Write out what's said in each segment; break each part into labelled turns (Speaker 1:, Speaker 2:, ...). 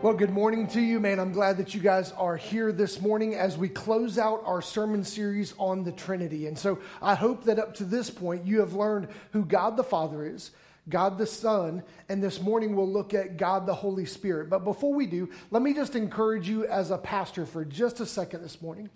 Speaker 1: Well, good morning to you, man. I'm glad that you guys are here this morning as we close out our sermon series on the Trinity. And so I hope that up to this point you have learned who God the Father is, God the Son, and this morning we'll look at God the Holy Spirit. But before we do, let me just encourage you as a pastor for just a second this morning.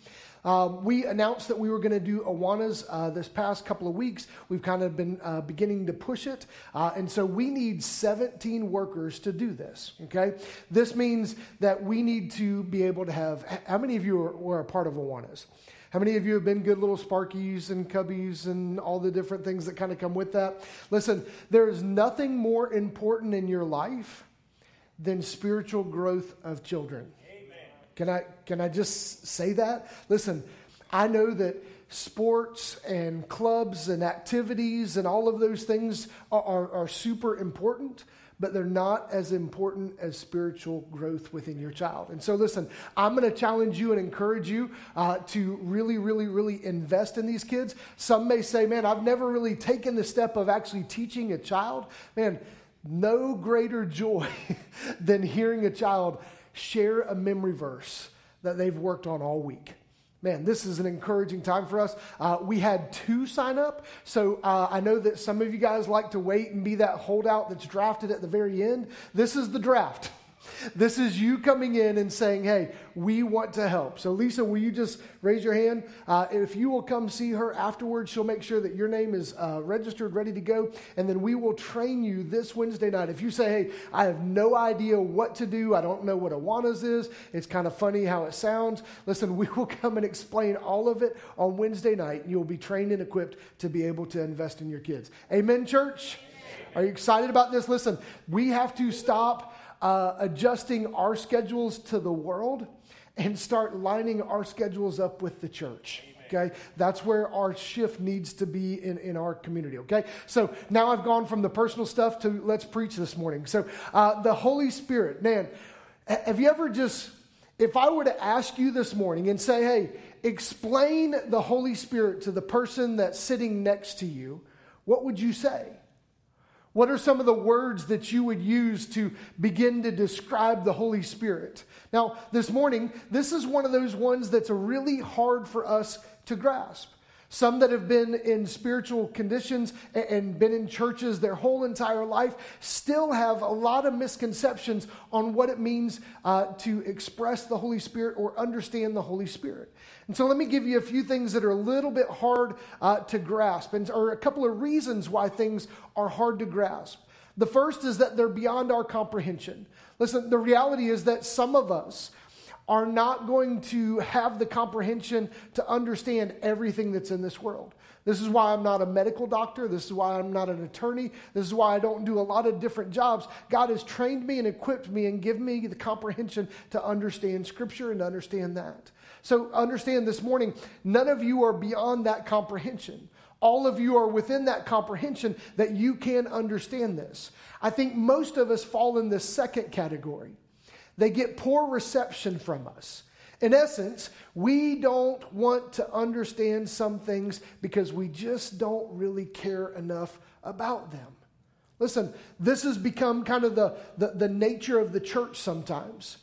Speaker 1: Um, we announced that we were going to do Awanas uh, this past couple of weeks. We've kind of been uh, beginning to push it. Uh, and so we need 17 workers to do this, okay? This means that we need to be able to have. How many of you are, were a part of Awanas? How many of you have been good little Sparkies and Cubbies and all the different things that kind of come with that? Listen, there is nothing more important in your life than spiritual growth of children. Can I, can I just say that? Listen, I know that sports and clubs and activities and all of those things are, are, are, super important, but they're not as important as spiritual growth within your child. And so, listen, I'm going to challenge you and encourage you uh, to really, really, really invest in these kids. Some may say, man, I've never really taken the step of actually teaching a child. Man, no greater joy than hearing a child share a memory verse that they've worked on all week. Man, this is an encouraging time for us. Uh, we had two sign up, so uh, I know that some of you guys like to wait and be that holdout that's drafted at the very end. This is the draft. This is you coming in and saying, hey, we want to help. So, Lisa, will you just raise your hand? Uh, if you will come see her afterwards, she'll make sure that your name is uh, registered, ready to go, and then we will train you this Wednesday night. If you say, hey, I have no idea what to do, I don't know what Awanas is, it's kind of funny how it sounds, listen, we will come and explain all of it on Wednesday night, and you'll be trained and equipped to be able to invest in your kids. Amen, church? Are you excited about this? Listen, we have to stop uh, adjusting our schedules to the world and start lining our schedules up with the church. Okay, that's where our shift needs to be in, in our community. Okay, so now I've gone from the personal stuff to let's preach this morning. So, uh, the Holy Spirit, man, have you ever just, if I were to ask you this morning and say, hey, explain the Holy Spirit to the person that's sitting next to you, what would you say? What are some of the words that you would use to begin to describe the Holy Spirit? Now, this morning, this is one of those ones that's really hard for us to grasp. Some that have been in spiritual conditions and been in churches their whole entire life still have a lot of misconceptions on what it means uh, to express the Holy Spirit or understand the Holy Spirit. And so let me give you a few things that are a little bit hard uh, to grasp, and, or a couple of reasons why things are hard to grasp. The first is that they're beyond our comprehension. Listen, the reality is that some of us, are not going to have the comprehension to understand everything that's in this world. This is why I'm not a medical doctor. This is why I'm not an attorney. This is why I don't do a lot of different jobs. God has trained me and equipped me and given me the comprehension to understand Scripture and to understand that. So understand this morning, none of you are beyond that comprehension. All of you are within that comprehension that you can understand this. I think most of us fall in the second category. They get poor reception from us. In essence, we don't want to understand some things because we just don't really care enough about them. Listen, this has become kind of the, the, the, nature of the church sometimes.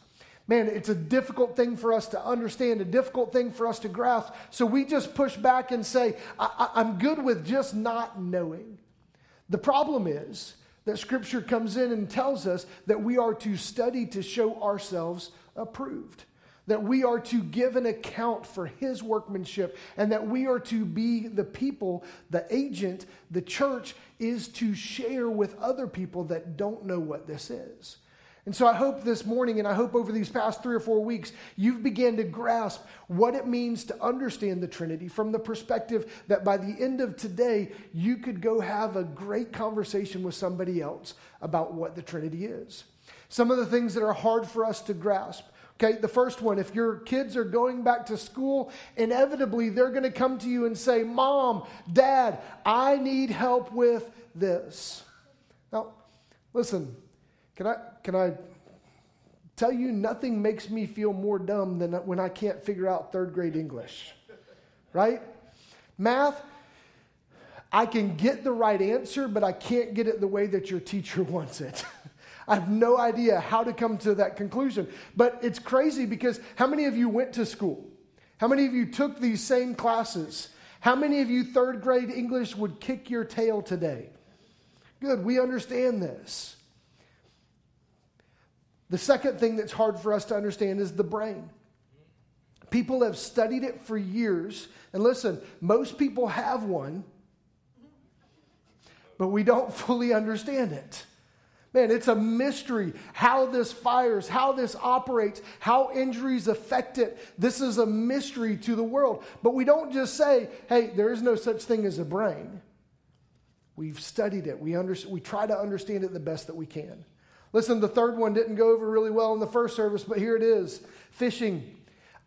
Speaker 1: Man, it's a difficult thing for us to understand, a difficult thing for us to grasp. So we just push back and say, I, I'm good with just not knowing. The problem is, that Scripture comes in and tells us that we are to study to show ourselves approved, that we are to give an account for His workmanship, and that we are to be the people, the agent, the church is to share with other people that don't know what this is. And so I hope this morning, and I hope over these past three or four weeks, you've began to grasp what it means to understand the Trinity from the perspective that by the end of today, you could go have a great conversation with somebody else about what the Trinity is. Some of the things that are hard for us to grasp. Okay, the first one, if your kids are going back to school, inevitably they're going to come to you and say, Mom, Dad, I need help with this. Now, listen, can I, can I tell you nothing makes me feel more dumb than when I can't figure out third grade English? Right? Math, I can get the right answer, but I can't get it the way that your teacher wants it. I have no idea how to come to that conclusion. But it's crazy because how many of you went to school? How many of you took these same classes? How many of you third grade English would kick your tail today? Good, we understand this. The second thing that's hard for us to understand is the brain. People have studied it for years. And listen, most people have one, but we don't fully understand it. Man, it's a mystery how this fires, how this operates, how injuries affect it. This is a mystery to the world. But we don't just say, hey, there is no such thing as a brain. We've studied it, we, under, we try to understand it the best that we can. Listen, the third one didn't go over really well in the first service, but here it is fishing.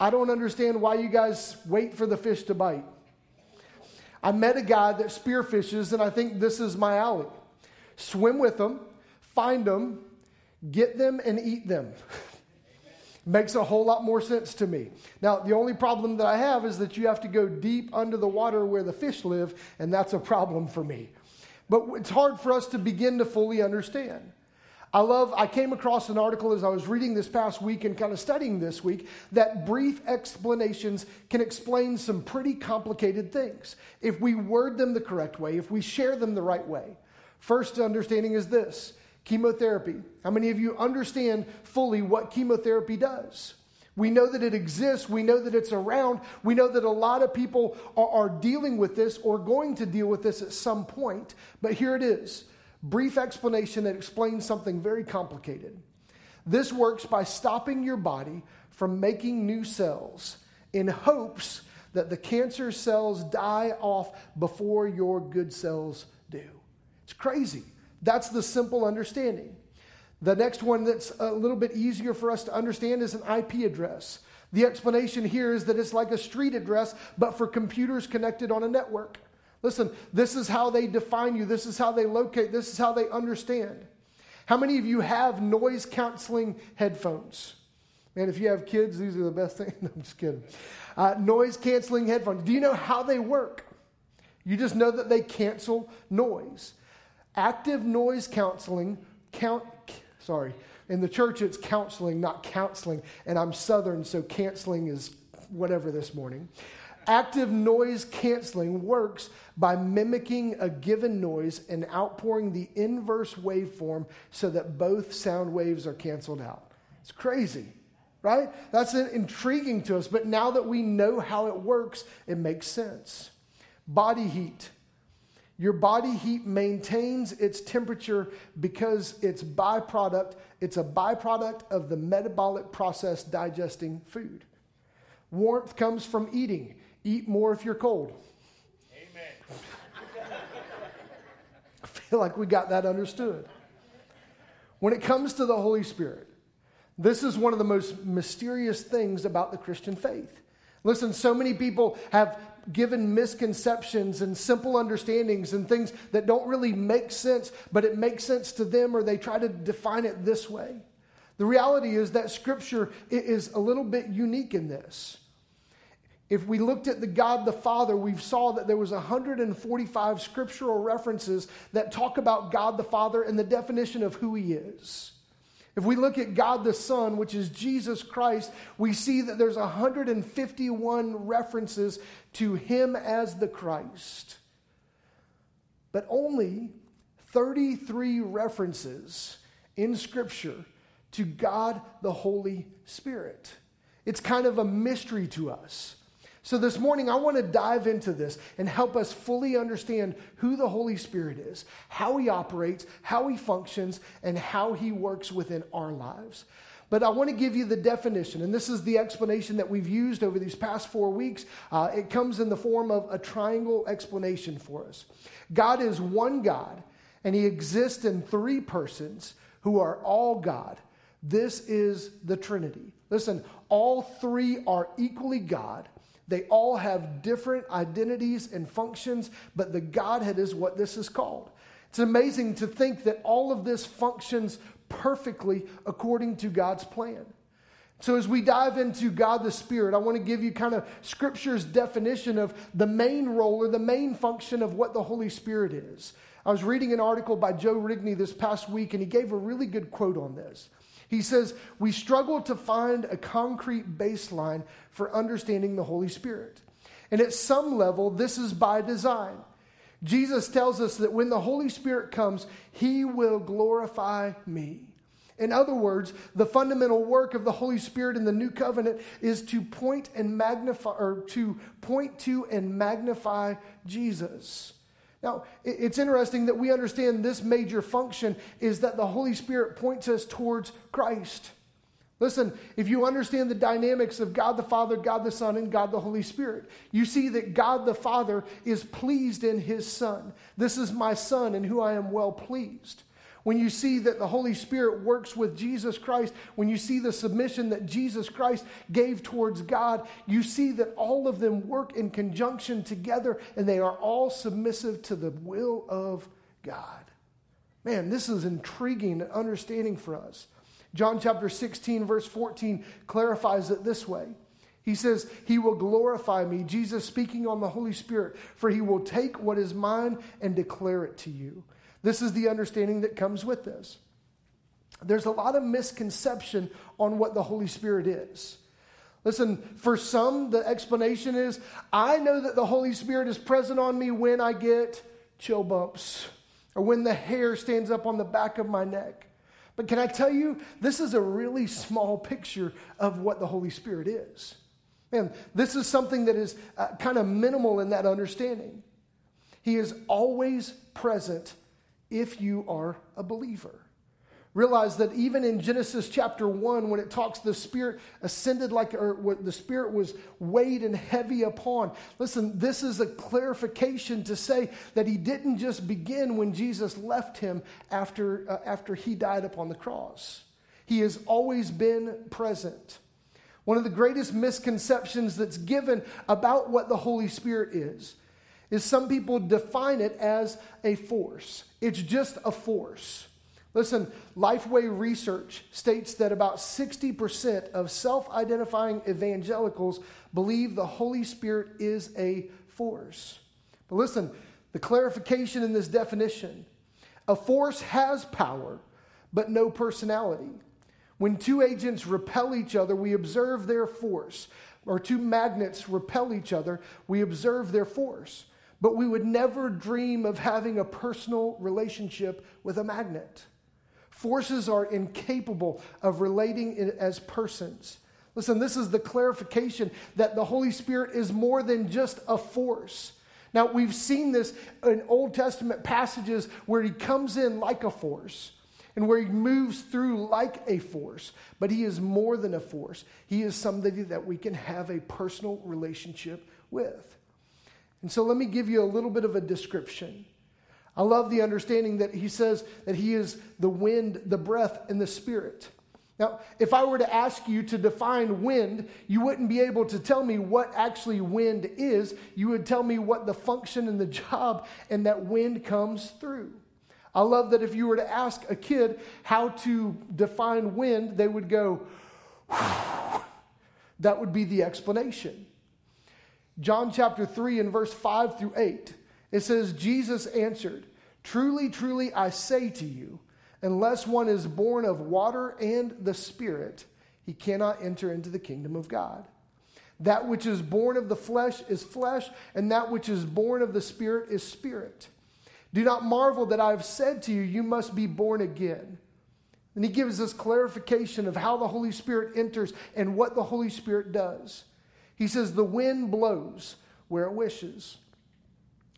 Speaker 1: I don't understand why you guys wait for the fish to bite. I met a guy that spearfishes, and I think this is my alley. Swim with them, find them, get them, and eat them. Makes a whole lot more sense to me. Now, the only problem that I have is that you have to go deep under the water where the fish live, and that's a problem for me. But it's hard for us to begin to fully understand. I love, I came across an article as I was reading this past week and kind of studying this week that brief explanations can explain some pretty complicated things if we word them the correct way, if we share them the right way. First understanding is this chemotherapy. How many of you understand fully what chemotherapy does? We know that it exists. We know that it's around. We know that a lot of people are, are, dealing with this or going to deal with this at some point. But here it is brief explanation that explains something very complicated. This works by stopping your body from making new cells in hopes that the cancer cells die off before your good cells do. It's crazy. That's the simple understanding. The next one that's a little bit easier for us to understand is an IP address. The explanation here is that it's like a street address, but for computers connected on a network. Listen, this is how they define you. This is how they locate. This is how they understand. How many of you have noise canceling headphones? Man, if you have kids, these are the best things. No, I'm just kidding. Uh, noise canceling headphones. Do you know how they work? You just know that they cancel noise. Active noise counseling, count, sorry, in the church it's counseling, not counseling. And I'm Southern, so canceling is whatever this morning. Active noise canceling works by mimicking a given noise and outpouring the inverse waveform so that both sound waves are canceled out. It's crazy, right? That's intriguing to us, but now that we know how it works, it makes sense. Body heat. Your body heat maintains its temperature because it's byproduct, it's a byproduct of the metabolic process digesting food. Warmth comes from eating. Eat more if you're cold. Amen. I feel like we got that understood. When it comes to the Holy Spirit, this is one of the most mysterious things about the Christian faith. Listen, so many people have given misconceptions and simple understandings and things that don't really make sense, but it makes sense to them, or they try to define it this way. The reality is that Scripture is a little bit unique in this. If we looked at the God the Father, we saw that there was 145 scriptural references that talk about God the Father and the definition of who he is. If we look at God the Son, which is Jesus Christ, we see that there's 151 references to him as the Christ. But only 33 references in scripture to God the Holy Spirit. It's kind of a mystery to us. So, this morning, I want to dive into this and help us fully understand who the Holy Spirit is, how He operates, how He functions, and how He works within our lives. But I want to give you the definition, and this is the explanation that we've used over these past four weeks. Uh, it comes in the form of a triangle explanation for us. God is one God, and He exists in three persons who are all God. This is the Trinity. Listen, all three are equally God they all have different identities and functions, but the Godhead is what this is called. It's amazing to think that all of this functions perfectly according to God's plan. So, as we dive into God the Spirit, I want to give you kind of Scripture's definition of the main role or the main function of what the Holy Spirit is. I was reading an article by Joe Rigney this past week, and he gave a really good quote on this. He says, We struggle to find a concrete baseline for understanding the Holy Spirit. And at some level, this is by design. Jesus tells us that when the Holy Spirit comes, he will glorify me. In other words, the fundamental work of the Holy Spirit in the new covenant is to point and magnify or to point to and magnify Jesus. Now, it's interesting that we understand this major function is that the Holy Spirit points us towards Christ. Listen, if you understand the dynamics of God the Father, God the Son, and God the Holy Spirit, you see that God the Father is pleased in his Son. This is my Son in who I am well pleased. When you see that the Holy Spirit works with Jesus Christ, when you see the submission that Jesus Christ gave towards God, you see that all of them work in conjunction together and they are all submissive to the will of God. Man, this is intriguing and understanding for us. John chapter 16, verse 14 clarifies it this way. He says, He will glorify me, Jesus speaking on the Holy Spirit, for He will take what is mine and declare it to you. This is the understanding that comes with this. There's a lot of misconception on what the Holy Spirit is. Listen, for some, the explanation is I know that the Holy Spirit is present on me when I get chill bumps or when the hair stands up on the back of my neck. But can I tell you, this is a really small picture of what the Holy Spirit is. Man, this is something that is uh, kind of minimal in that understanding. He is always present if you are a believer. Realize that even in Genesis chapter 1, when it talks the Spirit ascended like, or the Spirit was weighed and heavy upon. Listen, this is a clarification to say that he didn't just begin when Jesus left him after, uh, after he died upon the cross. He has always been present. One of the greatest misconceptions that's given about what the Holy Spirit is is some people define it as a force. It's just a force. Listen, Lifeway research states that about 60% of self identifying evangelicals believe the Holy Spirit is a force. But listen, the clarification in this definition a force has power, but no personality. When two agents repel each other, we observe their force. Or two magnets repel each other, we observe their force but we would never dream of having a personal relationship with a magnet. Forces are incapable of relating as persons. Listen, this is the clarification that the Holy Spirit is more than just a force. Now, we've seen this in Old Testament passages where he comes in like a force and where he moves through like a force, but he is more than a force. He is somebody that we can have a personal relationship with. And so let me give you a little bit of a description. I love the understanding that he says that he is the wind, the breath, and the spirit. Now, if I were to ask you to define wind, you wouldn't be able to tell me what actually wind is. You would tell me what the function and the job and that wind comes through. I love that if you were to ask a kid how to define wind, they would go, that would be the explanation. John chapter 3 and verse 5 through 8. It says, Jesus answered, Truly, truly, I say to you, unless one is born of water and the Spirit, he cannot enter into the kingdom of God. That which is born of the flesh is flesh, and that which is born of the Spirit is spirit. Do not marvel that I have said to you, You must be born again. And he gives us clarification of how the Holy Spirit enters and what the Holy Spirit does. He says, The wind blows where it wishes.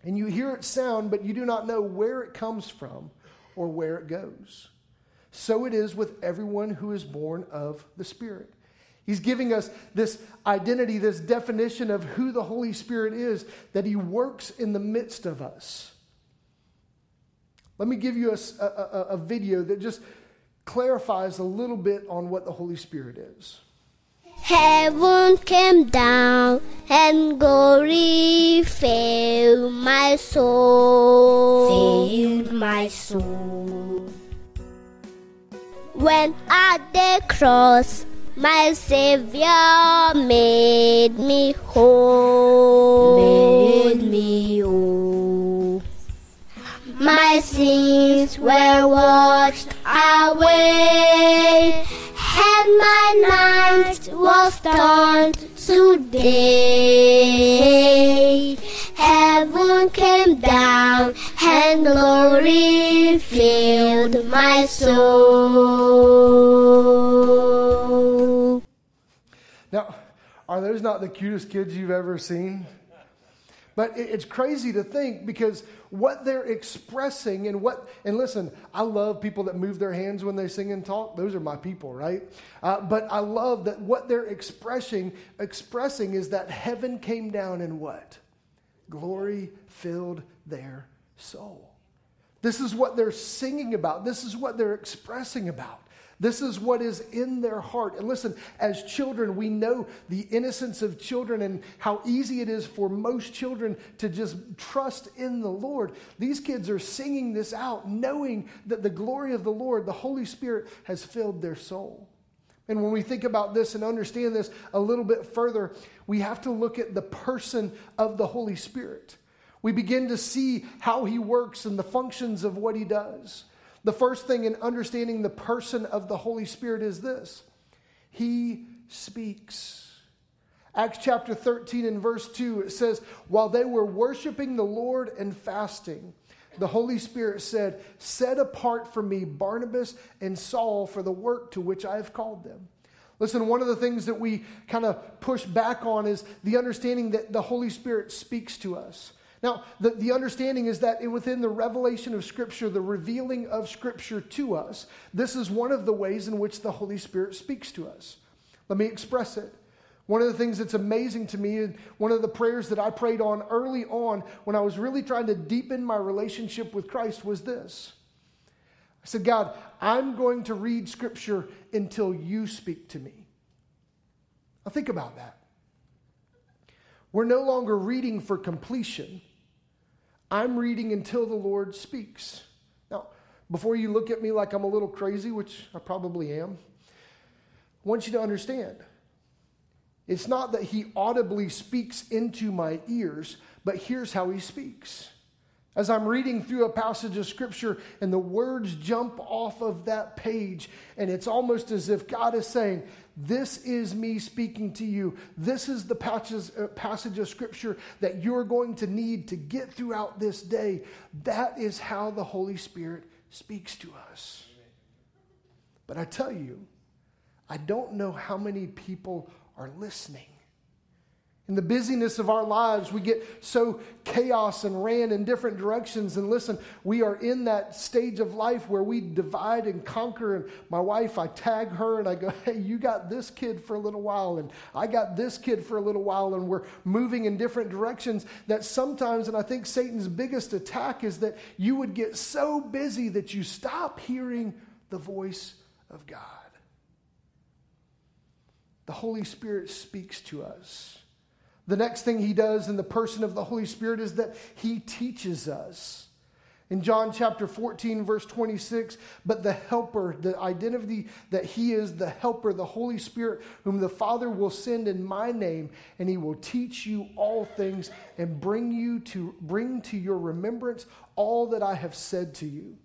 Speaker 1: And you hear it sound, but you do not know where it comes from or where it goes. So it is with everyone who is born of the Spirit. He's giving us this identity, this definition of who the Holy Spirit is, that He works in the midst of us. Let me give you a, a, a video that just clarifies a little bit on what the Holy Spirit is.
Speaker 2: Heaven came down and glory filled my soul.
Speaker 3: Filled my soul.
Speaker 2: When at the cross, my Savior made me whole.
Speaker 3: Made me whole.
Speaker 2: my sins were washed away, and my night was turned to day. Heaven came down and glory filled my soul.
Speaker 1: Now, are those not the cutest kids you've ever seen? But it's crazy to think because what they're expressing and what, and listen, I love people that move their hands when they sing and talk. Those are my people, right? Uh, but I love that what they're expressing, expressing is that heaven came down and what? Glory filled their soul. This is what they're singing about. This is what they're expressing about. This is what is in their heart. And listen, as children, we know the innocence of children and how easy it is for most children to just trust in the Lord. These kids are singing this out, knowing that the glory of the Lord, the Holy Spirit, has filled their soul. And when we think about this and understand this a little bit further, we have to look at the person of the Holy Spirit. We begin to see how he works and the functions of what he does. The first thing in understanding the person of the Holy Spirit is this He speaks. Acts chapter 13 and verse 2, it says, While they were worshiping the Lord and fasting, the Holy Spirit said, Set apart for me Barnabas and Saul for the work to which I have called them. Listen, one of the things that we kind of push back on is the understanding that the Holy Spirit speaks to us. Now, the, the understanding is that within the revelation of Scripture, the revealing of Scripture to us, this is one of the ways in which the Holy Spirit speaks to us. Let me express it. One of the things that's amazing to me, and one of the prayers that I prayed on early on when I was really trying to deepen my relationship with Christ was this. I said, God, I'm going to read Scripture until you speak to me. Now, think about that. We're no longer reading for completion. I'm reading until the Lord speaks. Now, before you look at me like I'm a little crazy, which I probably am, I want you to understand it's not that he audibly speaks into my ears, but here's how he speaks. As I'm reading through a passage of scripture and the words jump off of that page, and it's almost as if God is saying, this is me speaking to you. This is the uh, passage of scripture that you're going to need to get throughout this day. That is how the Holy Spirit speaks to us. But I tell you, I don't know how many people are listening. In the busyness of our lives, we get so chaos and ran in different directions. And listen, we are in that stage of life where we divide and conquer. And my wife, I tag her and I go, hey, you got this kid for a little while, and I got this kid for a little while. And we're moving in different directions that sometimes, and I think Satan's biggest attack is that you would get so busy that you stop hearing the voice of God. The Holy Spirit speaks to us. The next thing he does in the person of the Holy Spirit is that he teaches us. In John chapter 14, verse 26, but the helper, the identity that he is the helper, the Holy Spirit, whom the Father will send in my name, and he will teach you all things and bring you to bring to your remembrance all that I have said to you.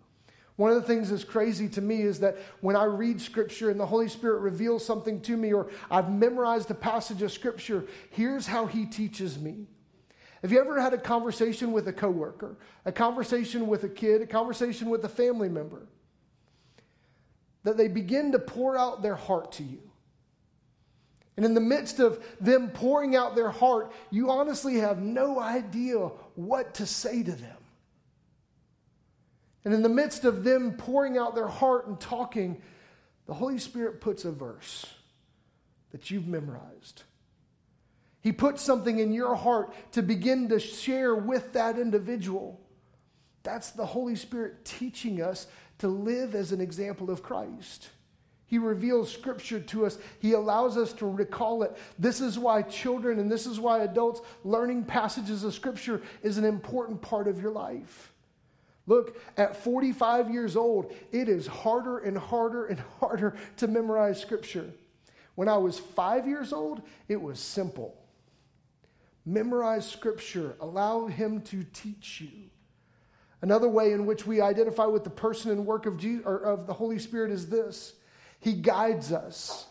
Speaker 1: One of the things that's crazy to me is that when I read scripture and the Holy Spirit reveals something to me, or I've memorized a passage of scripture, here's how he teaches me. Have you ever had a conversation with a coworker, a conversation with a kid, a conversation with a family member? That they begin to pour out their heart to you. And in the midst of them pouring out their heart, you honestly have no idea what to say to them. And in the midst of them pouring out their heart and talking, the Holy Spirit puts a verse that you've memorized. He puts something in your heart to begin to share with that individual. That's the Holy Spirit teaching us to live as an example of Christ. He reveals scripture to us. He allows us to recall it. This is why children and this is why adults learning passages of scripture is an important part of your life. Look, at 45 years old, it is harder and harder and harder to memorize scripture. When I was five years old, it was simple. Memorize scripture, allow him to teach you. Another way in which we identify with the person and work of, Jesus, or of the Holy Spirit is this He guides us.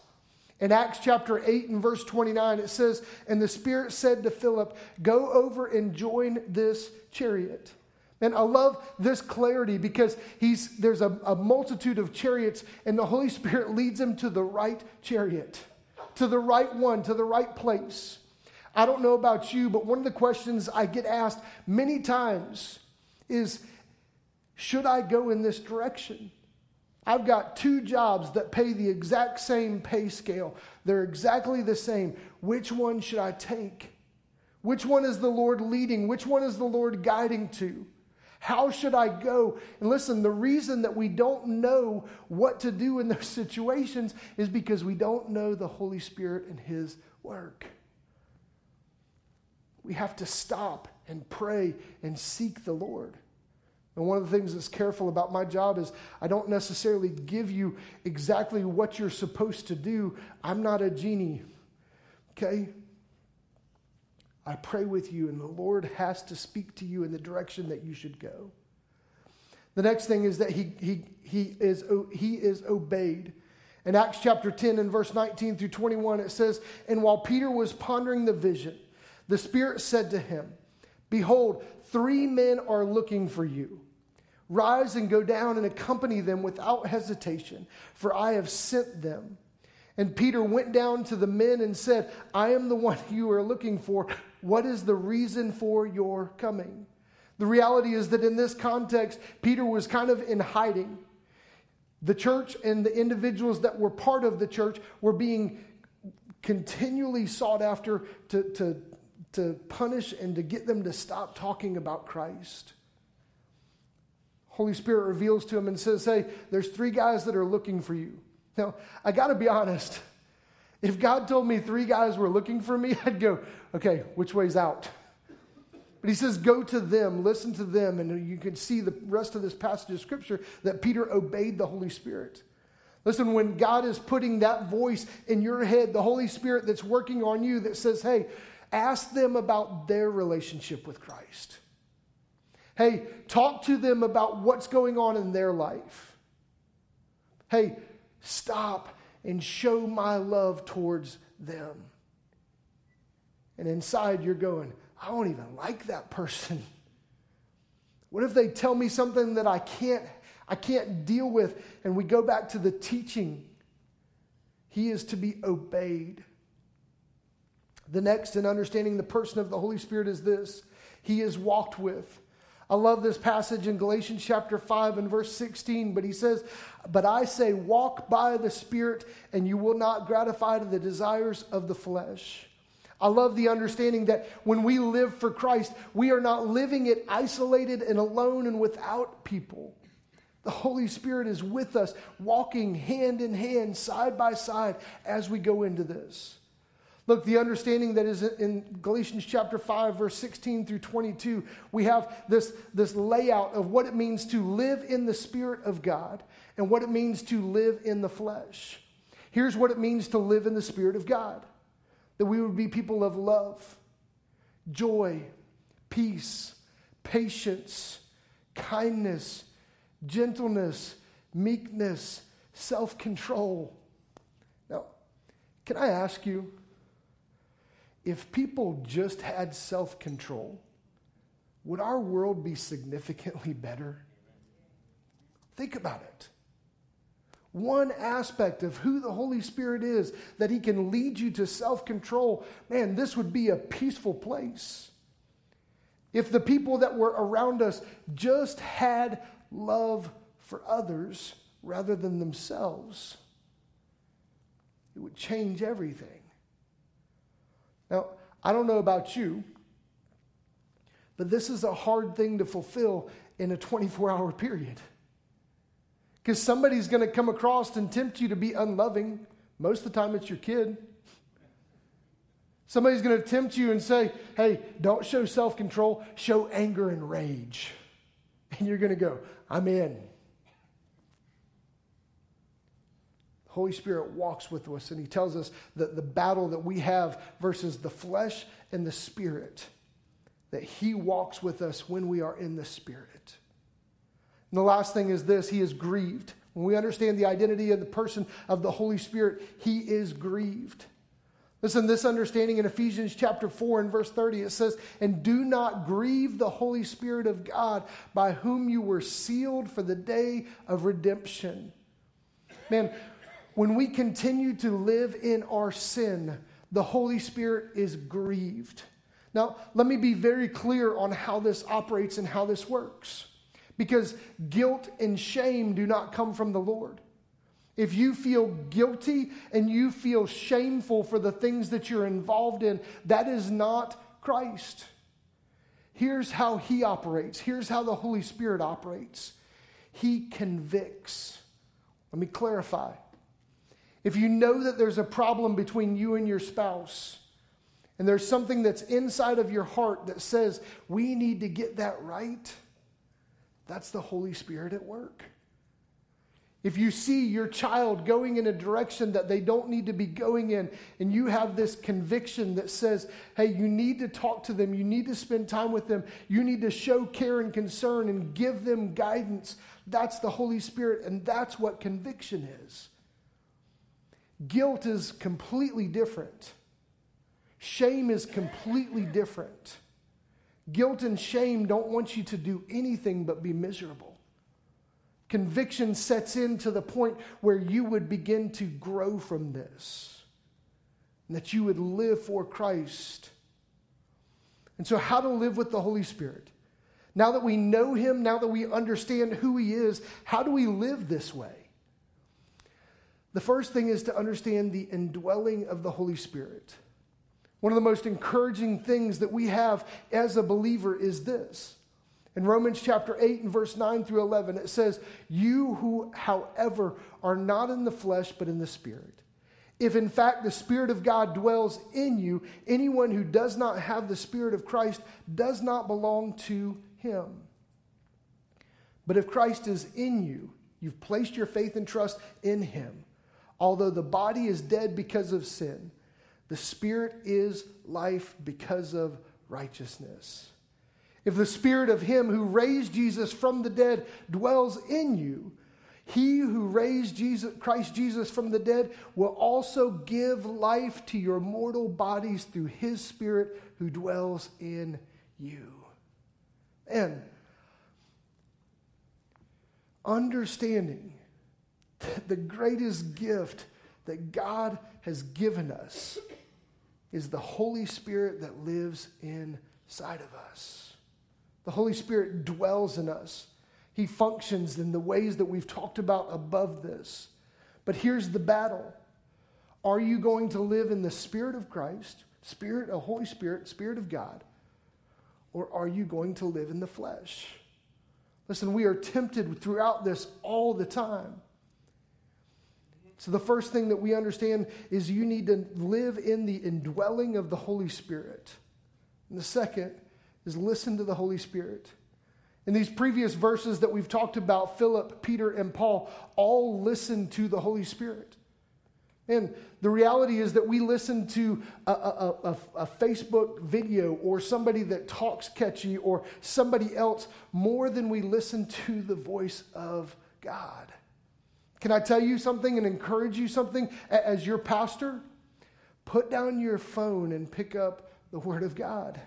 Speaker 1: In Acts chapter 8 and verse 29, it says, And the Spirit said to Philip, Go over and join this chariot. And I love this clarity because he's, there's a, a multitude of chariots, and the Holy Spirit leads him to the right chariot, to the right one, to the right place. I don't know about you, but one of the questions I get asked many times is Should I go in this direction? I've got two jobs that pay the exact same pay scale. They're exactly the same. Which one should I take? Which one is the Lord leading? Which one is the Lord guiding to? How should I go? And listen, the reason that we don't know what to do in those situations is because we don't know the Holy Spirit and His work. We have to stop and pray and seek the Lord. And one of the things that's careful about my job is I don't necessarily give you exactly what you're supposed to do. I'm not a genie. Okay? I pray with you, and the Lord has to speak to you in the direction that you should go. The next thing is that he, he, he, is, he is obeyed. In Acts chapter 10 and verse 19 through 21, it says, And while Peter was pondering the vision, the Spirit said to him, Behold, three men are looking for you. Rise and go down and accompany them without hesitation, for I have sent them. And Peter went down to the men and said, I am the one you are looking for. What is the reason for your coming? The reality is that in this context, Peter was kind of in hiding. The church and the individuals that were part of the church were being continually sought after to, to, to punish and to get them to stop talking about Christ. Holy Spirit reveals to him and says, Hey, there's three guys that are looking for you. Now, I got to be honest. If God told me three guys were looking for me, I'd go, okay, which way's out? But he says, go to them, listen to them. And you can see the rest of this passage of scripture that Peter obeyed the Holy Spirit. Listen, when God is putting that voice in your head, the Holy Spirit that's working on you that says, hey, ask them about their relationship with Christ. Hey, talk to them about what's going on in their life. Hey, stop and show my love towards them. And inside you're going, I don't even like that person. What if they tell me something that I can't I can't deal with and we go back to the teaching. He is to be obeyed. The next in understanding the person of the Holy Spirit is this. He is walked with. I love this passage in Galatians chapter 5 and verse 16, but he says, But I say, walk by the Spirit, and you will not gratify the desires of the flesh. I love the understanding that when we live for Christ, we are not living it isolated and alone and without people. The Holy Spirit is with us, walking hand in hand, side by side, as we go into this. Look, the understanding that is in Galatians chapter 5, verse 16 through 22, we have this, this layout of what it means to live in the Spirit of God and what it means to live in the flesh. Here's what it means to live in the Spirit of God that we would be people of love, joy, peace, patience, kindness, gentleness, meekness, self control. Now, can I ask you? If people just had self control, would our world be significantly better? Think about it. One aspect of who the Holy Spirit is, that He can lead you to self control, man, this would be a peaceful place. If the people that were around us just had love for others rather than themselves, it would change everything. Now, I don't know about you, but this is a hard thing to fulfill in a 24 hour period. Because somebody's going to come across and tempt you to be unloving. Most of the time, it's your kid. Somebody's going to tempt you and say, hey, don't show self control, show anger and rage. And you're going to go, I'm in. Holy Spirit walks with us and he tells us that the battle that we have versus the flesh and the spirit, that he walks with us when we are in the spirit. And the last thing is this He is grieved. When we understand the identity of the person of the Holy Spirit, He is grieved. Listen, this understanding in Ephesians chapter 4 and verse 30, it says, And do not grieve the Holy Spirit of God, by whom you were sealed for the day of redemption. Man, when we continue to live in our sin, the Holy Spirit is grieved. Now, let me be very clear on how this operates and how this works. Because guilt and shame do not come from the Lord. If you feel guilty and you feel shameful for the things that you're involved in, that is not Christ. Here's how He operates. Here's how the Holy Spirit operates He convicts. Let me clarify. If you know that there's a problem between you and your spouse, and there's something that's inside of your heart that says, we need to get that right, that's the Holy Spirit at work. If you see your child going in a direction that they don't need to be going in, and you have this conviction that says, hey, you need to talk to them, you need to spend time with them, you need to show care and concern and give them guidance, that's the Holy Spirit, and that's what conviction is. Guilt is completely different, shame is completely different. Guilt and shame don't want you to do anything but be miserable. Conviction sets in to the point where you would begin to grow from this, and that you would live for Christ. And so, how to live with the Holy Spirit? Now that we know Him, now that we understand who He is, how do we live this way? The first thing is to understand the indwelling of the Holy Spirit. One of the most encouraging things that we have as a believer is this. In Romans chapter 8 and verse 9 through 11, it says, You who, however, are not in the flesh, but in the Spirit. If in fact the Spirit of God dwells in you, anyone who does not have the Spirit of Christ does not belong to him. But if Christ is in you, you've placed your faith and trust in him. Although the body is dead because of sin, the Spirit is life because of righteousness. If the Spirit of Him who raised Jesus from the dead dwells in you, he who raised Jesus, Christ Jesus from the dead will also give life to your mortal bodies through his Spirit who dwells in you. And understanding that the greatest gift that God has given us is the Holy Spirit that lives inside of us. The Holy Spirit dwells in us. He functions in the ways that we've talked about above this. But here's the battle Are you going to live in the Spirit of Christ, Spirit, a Holy Spirit, Spirit of God, or are you going to live in the flesh? Listen, we are tempted throughout this all the time. So, the first thing that we understand is you need to live in the indwelling of the Holy Spirit. And the second is listen to the Holy Spirit. In these previous verses that we've talked about, Philip, Peter, and Paul all listened to the Holy Spirit. And the reality is that we listen to a, a, a, a, Facebook video or somebody that talks catchy or somebody else more than we listen to the voice of God. Can I tell you something and encourage you something as your pastor? Put down your phone and pick up the Word of God.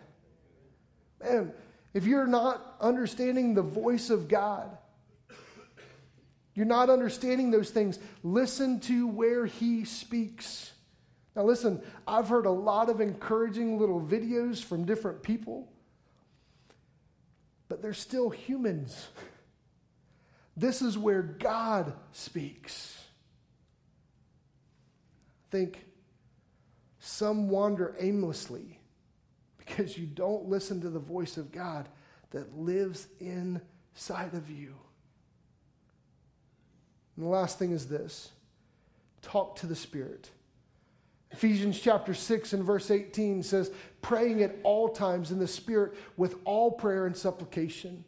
Speaker 1: Man, if you're not understanding the voice of God, you're not understanding those things, listen to where He speaks. Now, listen, I've heard a lot of encouraging little videos from different people, but they're still humans. This is where God speaks. Think some wander aimlessly because you don't listen to the voice of God that lives inside of you. And the last thing is this talk to the Spirit. Ephesians chapter 6 and verse 18 says, praying at all times in the Spirit with all prayer and supplication.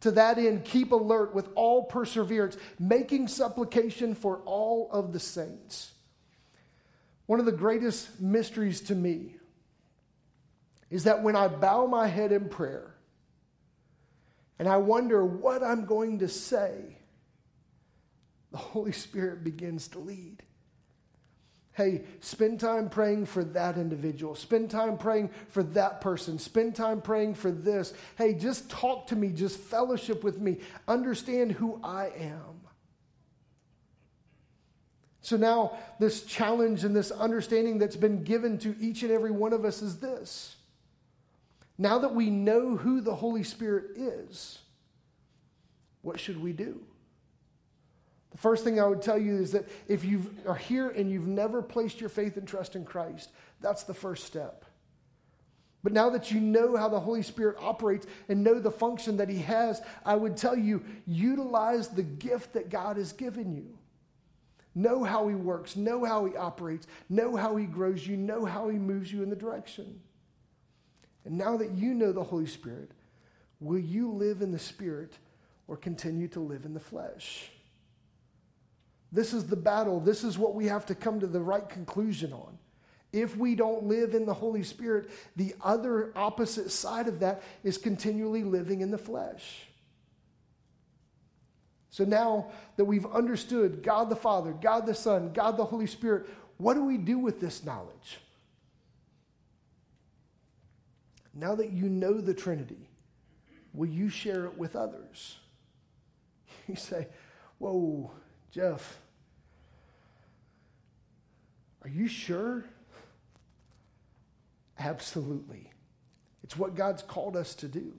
Speaker 1: To that end, keep alert with all perseverance, making supplication for all of the saints. One of the greatest mysteries to me is that when I bow my head in prayer, and I wonder what I'm going to say, the Holy Spirit begins to lead. Hey, spend time praying for that individual. Spend time praying for that person. Spend time praying for this. Hey, just talk to me. Just fellowship with me. Understand who I am. So now, this challenge and this understanding that's been given to each and every one of us is this. Now that we know who the Holy Spirit is, what should we do? The first thing I would tell you is that if you are here and you've never placed your faith and trust in Christ, that's the first step. But now that you know how the Holy Spirit operates and know the function that He has, I would tell you utilize the gift that God has given you. Know how He works, know how He operates, know how He grows you, know how He moves you in the direction. And now that you know the Holy Spirit, will you live in the Spirit or continue to live in the flesh? This is the battle. This is what we have to come to the right conclusion on. If we don't live in the Holy Spirit, the other opposite side of that is continually living in the flesh. So now that we've understood God the Father, God the Son, God the Holy Spirit, what do we do with this knowledge? Now that you know the Trinity, will you share it with others? You say, Whoa, Jeff, are you sure? Absolutely. It's what God's called us to do.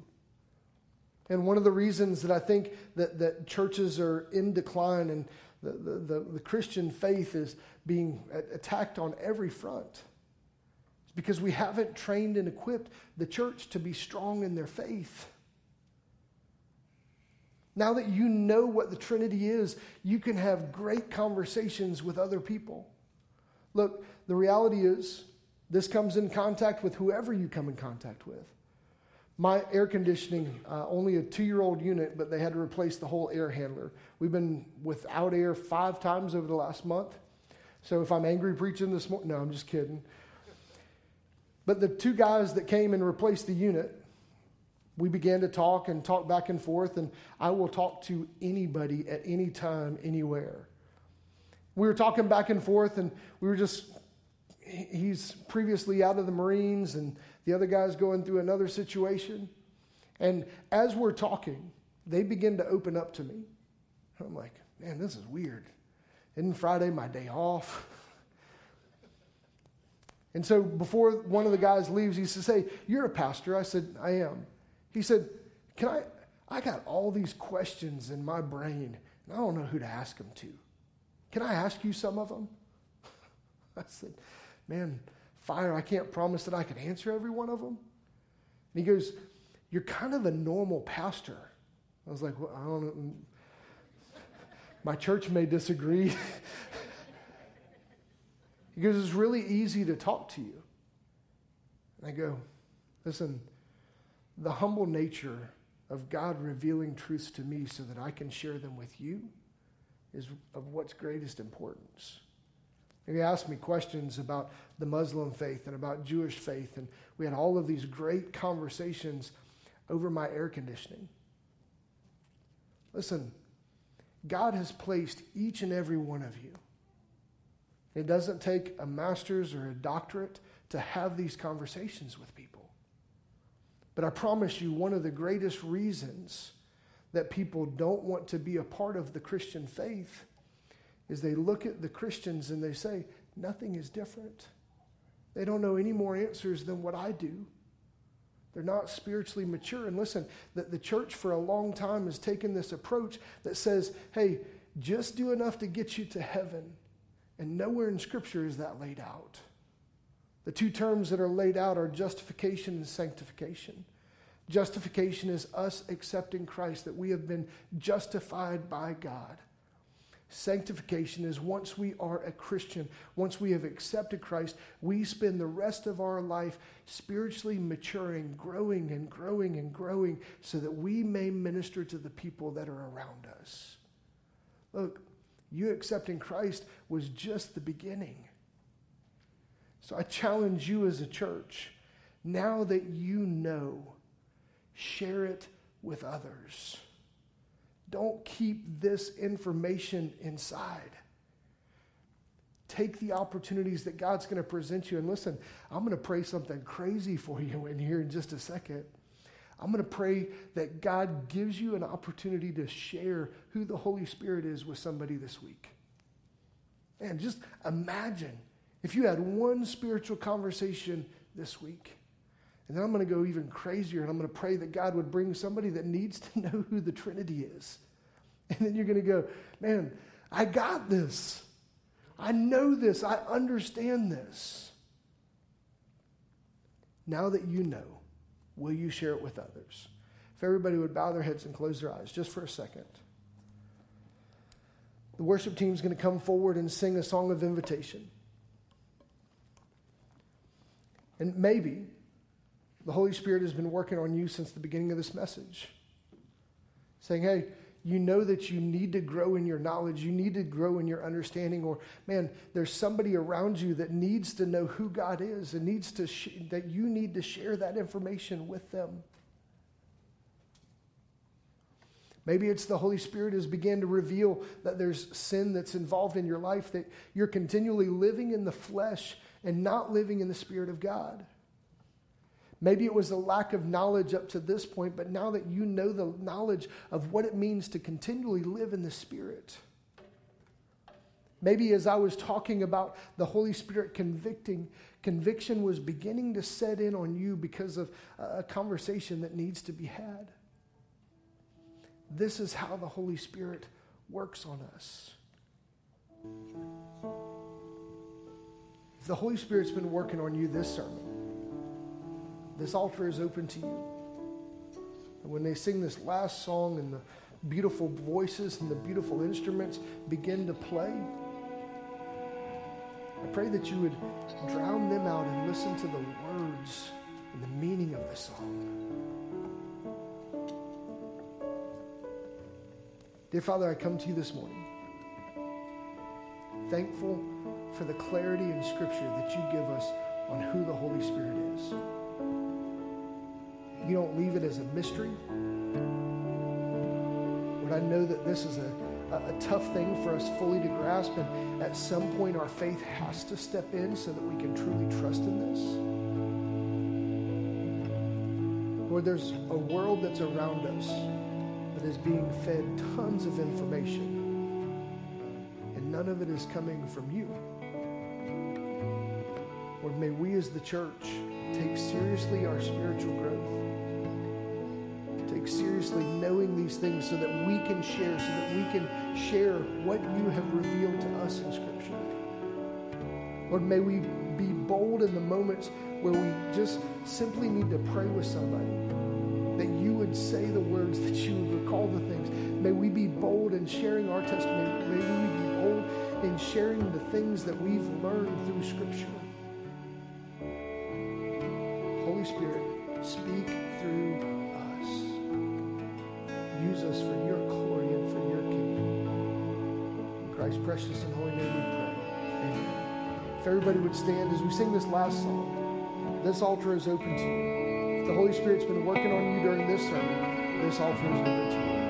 Speaker 1: And one of the reasons that I think that, that churches are in decline and the, the, the, the Christian faith is being attacked on every front is because we haven't trained and equipped the church to be strong in their faith. Now that you know what the Trinity is, you can have great conversations with other people. Look, the reality is, this comes in contact with whoever you come in contact with. My air conditioning, uh, only a two year old unit, but they had to replace the whole air handler. We've been without air five times over the last month. So if I'm angry preaching this morning, no, I'm just kidding. But the two guys that came and replaced the unit, we began to talk and talk back and forth, and I will talk to anybody at any time, anywhere. We were talking back and forth, and we were just, he's previously out of the Marines, and the other guy's going through another situation. And as we're talking, they begin to open up to me. I'm like, man, this is weird. Isn't Friday my day off? And so before one of the guys leaves, he says, Hey, you're a pastor. I said, I am. He said, Can I? I got all these questions in my brain, and I don't know who to ask them to. Can I ask you some of them? I said, Man, fire, I can't promise that I can answer every one of them. And he goes, You're kind of a normal pastor. I was like, Well, I don't know. My church may disagree. he goes, It's really easy to talk to you. And I go, Listen, the humble nature of God revealing truths to me so that I can share them with you is of what's greatest importance. And he asked me questions about the Muslim faith and about Jewish faith, and we had all of these great conversations over my air conditioning. Listen, God has placed each and every one of you. It doesn't take a master's or a doctorate to have these conversations with people. But I promise you, one of the greatest reasons that people don't want to be a part of the Christian faith is they look at the Christians and they say, nothing is different. They don't know any more answers than what I do. They're not spiritually mature. And listen, the church for a long time has taken this approach that says, hey, just do enough to get you to heaven. And nowhere in Scripture is that laid out. The two terms that are laid out are justification and sanctification. Justification is us accepting Christ, that we have been justified by God. Sanctification is once we are a Christian, once we have accepted Christ, we spend the rest of our life spiritually maturing, growing and growing and growing so that we may minister to the people that are around us. Look, you accepting Christ was just the beginning. So I challenge you as a church, now that you know Share it with others. Don't keep this information inside. Take the opportunities that God's going to present you. And listen, I'm going to pray something crazy for you in here in just a second. I'm going to pray that God gives you an opportunity to share who the Holy Spirit is with somebody this week. And just imagine if you had one spiritual conversation this week. And then I'm going to go even crazier and I'm going to pray that God would bring somebody that needs to know who the Trinity is. And then you're going to go, man, I got this. I know this. I understand this. Now that you know, will you share it with others? If everybody would bow their heads and close their eyes just for a second. The worship team is going to come forward and sing a song of invitation. And maybe the Holy Spirit has been working on you since the beginning of this message, saying, hey, you know that you need to grow in your knowledge, you need to grow in your understanding, or man, there's somebody around you that needs to know who God is and needs to sh- that you need to share that information with them. Maybe it's the Holy Spirit has began to reveal that there's sin that's involved in your life, that you're continually living in the flesh and not living in the Spirit of God. Maybe it was a lack of knowledge up to this point, but now that you know the knowledge of what it means to continually live in the Spirit. Maybe as I was talking about the Holy Spirit convicting, conviction was beginning to set in on you because of a conversation that needs to be had. This is how the Holy Spirit works on us. If the Holy Spirit's been working on you this sermon, this altar is open to you. And when they sing this last song and the beautiful voices and the beautiful instruments begin to play, I pray that you would drown them out and listen to the words and the meaning of the song. Dear Father, I come to you this morning thankful for the clarity in Scripture that you give us on who the Holy Spirit is. You don't leave it as a mystery. Lord, I know that this is a, a, a tough thing for us fully to grasp, and at some point our faith has to step in so that we can truly trust in this. Lord, there's a world that's around us that is being fed tons of information, and none of it is coming from you. Lord, may we as the church take seriously our spiritual growth seriously knowing these things so that we can share, so that we can share what you have revealed to us in Scripture. Lord, may we be bold in the moments where we just simply need to pray with somebody, that you would say the words, that you would recall the things. May we be bold in sharing our testimony. May we be bold in sharing the things that we've learned through Scripture. Precious and holy name we pray. Amen. If everybody would stand as we sing this last song, this altar is open to you. If the Holy Spirit's been working on you during this sermon, this altar is open to you.